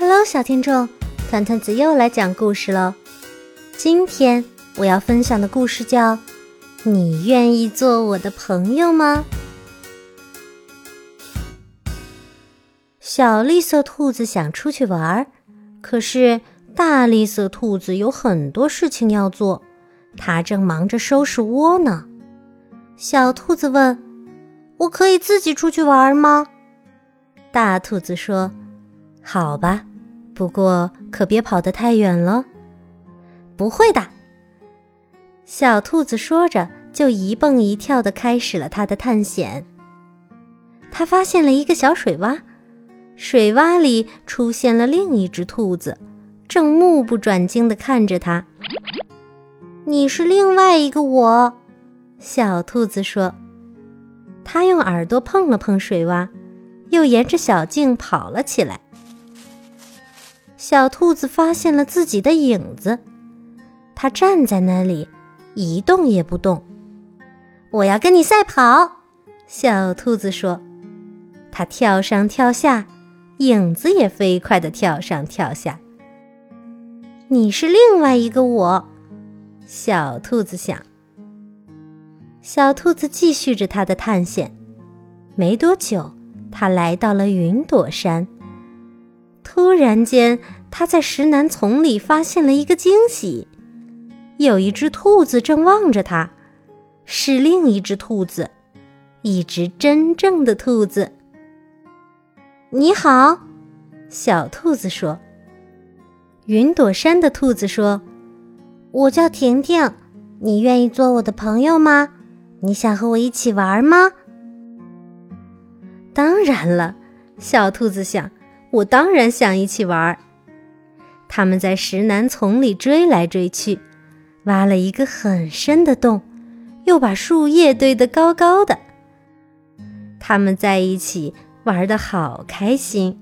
Hello，小听众，团团子又来讲故事喽。今天我要分享的故事叫《你愿意做我的朋友吗》。小绿色兔子想出去玩，可是大绿色兔子有很多事情要做，它正忙着收拾窝呢。小兔子问：“我可以自己出去玩吗？”大兔子说：“好吧，不过可别跑得太远了。”“不会的。”小兔子说着，就一蹦一跳地开始了它的探险。它发现了一个小水洼，水洼里出现了另一只兔子，正目不转睛地看着它。“你是另外一个我。”小兔子说。它用耳朵碰了碰水洼。又沿着小径跑了起来。小兔子发现了自己的影子，它站在那里，一动也不动。我要跟你赛跑，小兔子说。它跳上跳下，影子也飞快地跳上跳下。你是另外一个我，小兔子想。小兔子继续着它的探险，没多久。它来到了云朵山。突然间，他在石楠丛里发现了一个惊喜：有一只兔子正望着他，是另一只兔子，一只真正的兔子。你好，小兔子说。云朵山的兔子说：“我叫婷婷，你愿意做我的朋友吗？你想和我一起玩吗？”当然了，小兔子想，我当然想一起玩。他们在石楠丛里追来追去，挖了一个很深的洞，又把树叶堆得高高的。他们在一起玩得好开心。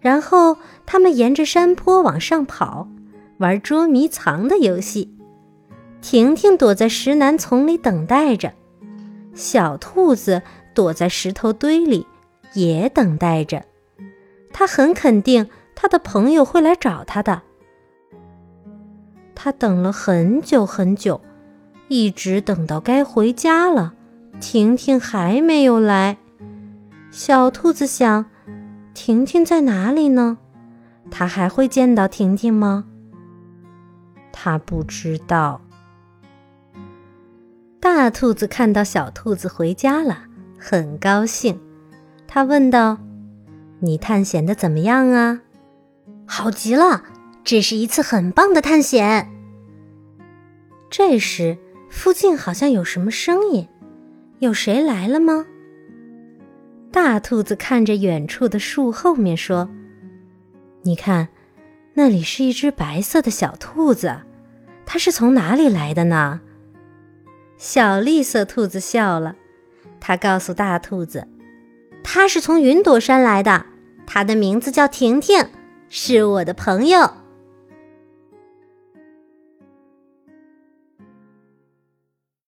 然后他们沿着山坡往上跑，玩捉迷藏的游戏。婷婷躲在石楠丛里等待着，小兔子。躲在石头堆里，也等待着。他很肯定他的朋友会来找他的。他等了很久很久，一直等到该回家了，婷婷还没有来。小兔子想：婷婷在哪里呢？他还会见到婷婷吗？他不知道。大兔子看到小兔子回家了。很高兴，他问道：“你探险的怎么样啊？”“好极了，这是一次很棒的探险。”这时，附近好像有什么声音，有谁来了吗？大兔子看着远处的树后面说：“你看，那里是一只白色的小兔子，它是从哪里来的呢？”小绿色兔子笑了。它告诉大兔子：“它是从云朵山来的，它的名字叫婷婷，是我的朋友。”